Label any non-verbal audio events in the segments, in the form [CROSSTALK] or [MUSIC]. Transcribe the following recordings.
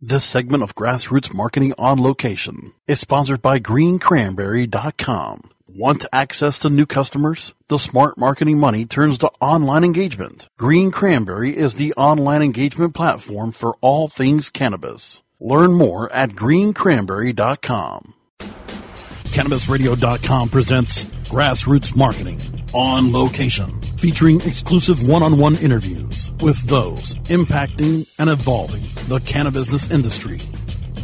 This segment of Grassroots Marketing on Location is sponsored by greencranberry.com. Want access to new customers? The smart marketing money turns to online engagement. Green Cranberry is the online engagement platform for all things cannabis. Learn more at greencranberry.com. CannabisRadio.com presents Grassroots Marketing on Location, featuring exclusive one-on-one interviews with those impacting and evolving the cannabis industry.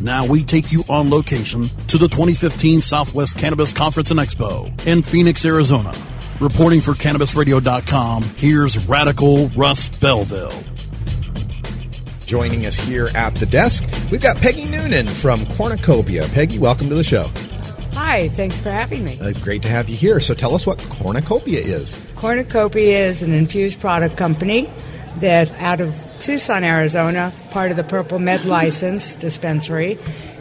Now we take you on location to the 2015 Southwest Cannabis Conference and Expo in Phoenix, Arizona. Reporting for CannabisRadio.com, here's Radical Russ Belville. Joining us here at the desk, we've got Peggy Noonan from Cornucopia. Peggy, welcome to the show. Hi, thanks for having me. It's great to have you here. So tell us what Cornucopia is. Cornucopia is an infused product company that out of Tucson, Arizona, part of the Purple Med license dispensary.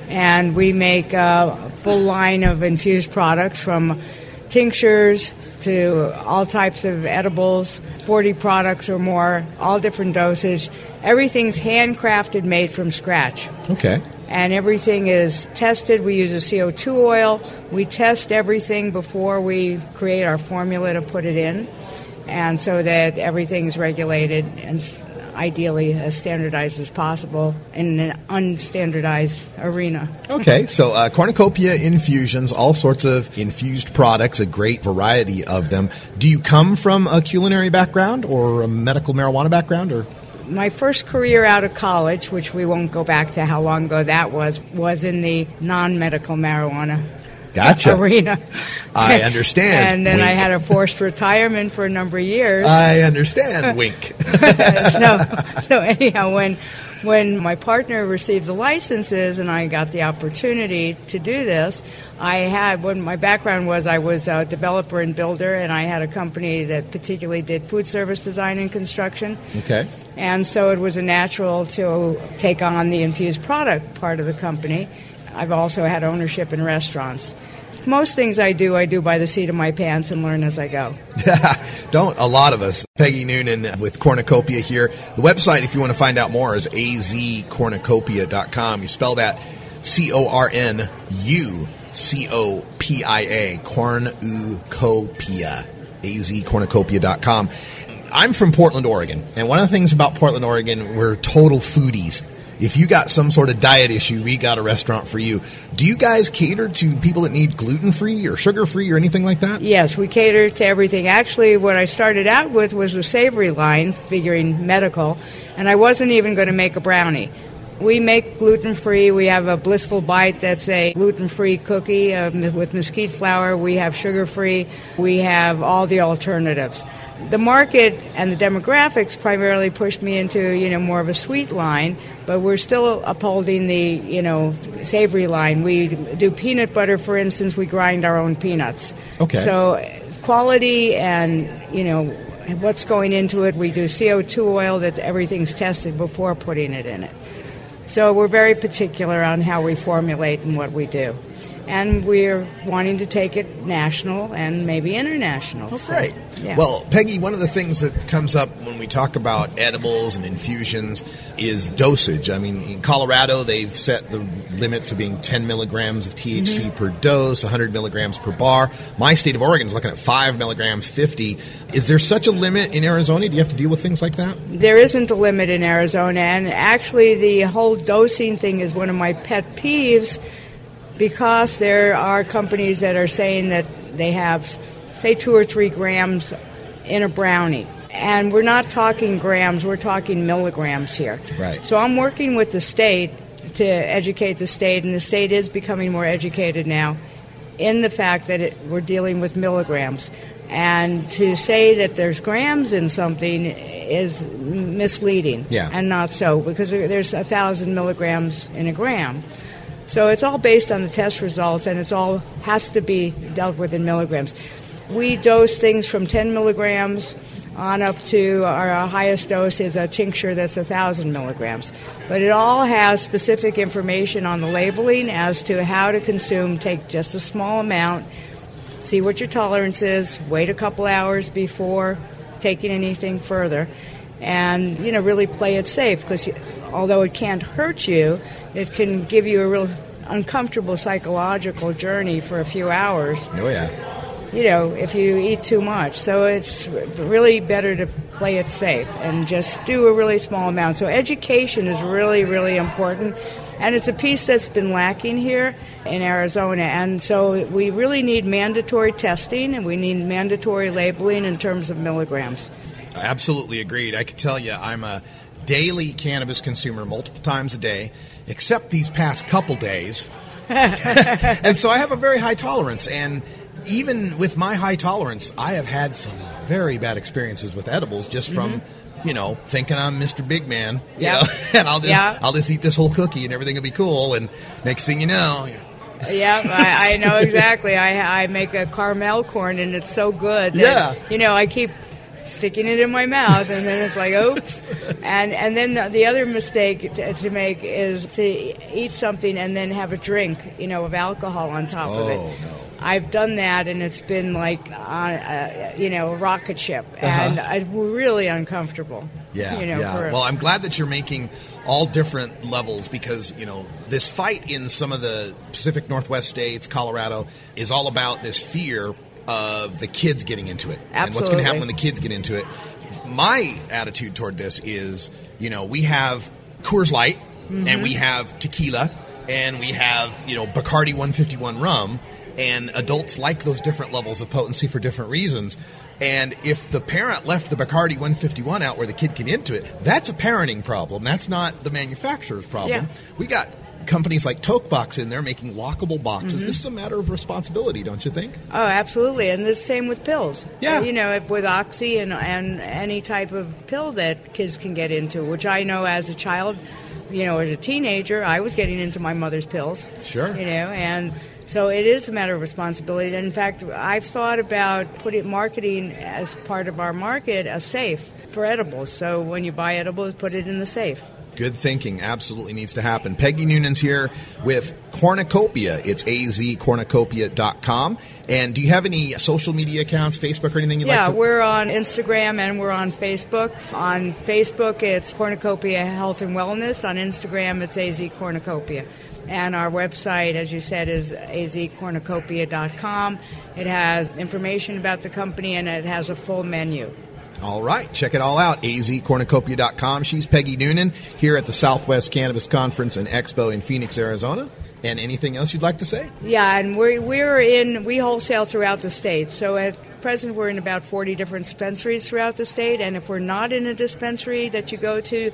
And we make a full line of infused products from tinctures to all types of edibles, 40 products or more, all different dosage. Everything's handcrafted, made from scratch. Okay. And everything is tested. We use a CO2 oil. We test everything before we create our formula to put it in. And so that everything's regulated and ideally as standardized as possible in an unstandardized arena. okay, so uh, cornucopia infusions, all sorts of infused products, a great variety of them. Do you come from a culinary background or a medical marijuana background, or? My first career out of college, which we won't go back to how long ago that was, was in the non medical marijuana gotcha. arena. I [LAUGHS] understand. and then Wink. I had a forced retirement for a number of years. I understand. Wink. [LAUGHS] so, so anyhow, when when my partner received the licenses and I got the opportunity to do this, I had when my background was I was a developer and builder, and I had a company that particularly did food service design and construction. Okay. And so it was a natural to take on the infused product part of the company. I've also had ownership in restaurants. Most things I do, I do by the seat of my pants and learn as I go. [LAUGHS] Don't a lot of us. Peggy Noonan with Cornucopia here. The website, if you want to find out more, is azcornucopia.com. You spell that C O R N U C O P I A, Cornucopia, azcornucopia.com. I'm from Portland, Oregon, and one of the things about Portland, Oregon, we're total foodies. If you got some sort of diet issue, we got a restaurant for you. Do you guys cater to people that need gluten free or sugar free or anything like that? Yes, we cater to everything. Actually, what I started out with was a savory line, figuring medical, and I wasn't even going to make a brownie. We make gluten free. We have a blissful bite that's a gluten free cookie uh, with mesquite flour. We have sugar free. We have all the alternatives. The market and the demographics primarily pushed me into you know more of a sweet line, but we're still upholding the you know savory line. We do peanut butter, for instance. We grind our own peanuts. Okay. So quality and you know what's going into it. We do CO2 oil that everything's tested before putting it in it. So we're very particular on how we formulate and what we do. And we're wanting to take it national and maybe international. Oh, So, great. yeah. Well, Peggy, one of the things that comes up when we talk about edibles and infusions is dosage. I mean, in Colorado, they've set the limits of being 10 milligrams of THC Mm-hmm. per dose, 100 milligrams per bar. My state of Oregon is looking at 5 milligrams, 50. Is there such a limit in Arizona? Do you have to deal with things like that? There isn't a limit in Arizona, and actually, the whole dosing thing is one of my pet peeves because there are companies that are saying that they have, say, two or three grams in a brownie. And we're not talking grams, we're talking milligrams here. Right. So I'm working with the state to educate the state, and the state is becoming more educated now in the fact that it, we're dealing with milligrams. And to say that there's grams in something is misleading Yeah. and not so because there's a thousand milligrams in a gram. So it's all based on the test results and it's all has to be dealt with in milligrams. We dose things from 10 milligrams on up to our highest dose is a tincture that's a thousand milligrams. But it all has specific information on the labeling as to how to consume. Take just a small amount, see what your tolerance is, wait a couple hours before taking anything further, and you know really play it safe because although it can't hurt you, it can give you a real uncomfortable psychological journey for a few hours. Oh, yeah. You know, if you eat too much, so it's really better to play it safe and just do a really small amount. So education is really, really important, and it's a piece that's been lacking here in Arizona. And so we really need mandatory testing, and we need mandatory labeling in terms of milligrams. Absolutely agreed. I can tell you, I'm a daily cannabis consumer multiple times a day, except these past couple days. [LAUGHS] and so I have a very high tolerance. And even with my high tolerance, I have had some very bad experiences with edibles just from. You know, thinking I'm Mr. Big Man, you Mm-hmm. Yep. know, [LAUGHS] and I'll just Yeah. I'll just eat this whole cookie and everything will be cool. And next thing you know, Yeah, I, I know [LAUGHS] exactly. I, I make a caramel corn, and it's so good. That, Yeah. You know, I keep sticking it in my mouth, and then it's like, oops. And and then the, the other mistake to, to make is to eat something and then have a drink, you know, of alcohol on top of it. Oh, no. I've done that, and it's been like, on, uh, you know, a rocket ship, Uh-huh. and really uncomfortable. Yeah, you know, yeah. well, I'm glad that you're making all different levels because you know this fight in some of the Pacific Northwest states, Colorado, is all about this fear of the kids getting into it and what's going to happen when the kids get into it. My attitude toward this is, you know, we have Coors Light Mm-hmm. and we have tequila and we have you know Bacardi 151 rum, and adults like those different levels of potency for different reasons. And if the parent left the Bacardi 151 out where the kid can into it, that's a parenting problem. That's not the manufacturer's problem. Yeah. We got companies like Tokebox in there making lockable boxes. Mm-hmm. This is a matter of responsibility, don't you think? Oh, absolutely, and the same with pills. Yeah. you know, if with oxy and and any type of pill that kids can get into, which I know as a child, you know, as a teenager, I was getting into my mother's pills. Sure. You know, and so it is a matter of responsibility. And in fact, I've thought about putting marketing as part of our market a safe for edibles. So when you buy edibles, put it in the safe. Good thinking absolutely needs to happen. Peggy Noonan's here with Cornucopia. It's azcornucopia.com. And do you have any social media accounts, Facebook or anything you'd Yeah, like to? we're on Instagram and we're on Facebook. On Facebook, it's Cornucopia Health and Wellness. On Instagram, it's AZ Cornucopia. And our website, as you said, is azcornucopia.com. It has information about the company and it has a full menu. All right, check it all out. azcornucopia.com. She's Peggy Noonan here at the Southwest Cannabis Conference and Expo in Phoenix, Arizona. And anything else you'd like to say? Yeah, and we're, we're in, we wholesale throughout the state. So at present, we're in about 40 different dispensaries throughout the state. And if we're not in a dispensary that you go to,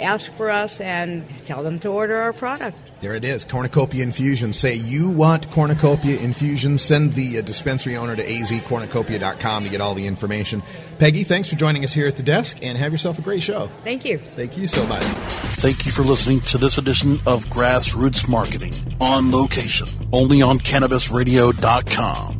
ask for us and tell them to order our product. There it is, Cornucopia Infusion. Say you want Cornucopia Infusion. Send the uh, dispensary owner to azcornucopia.com to get all the information. Peggy, thanks for joining us here at the desk, and have yourself a great show. Thank you. Thank you so much. Thank you for listening to this edition of Grassroots Marketing on location, only on CannabisRadio.com.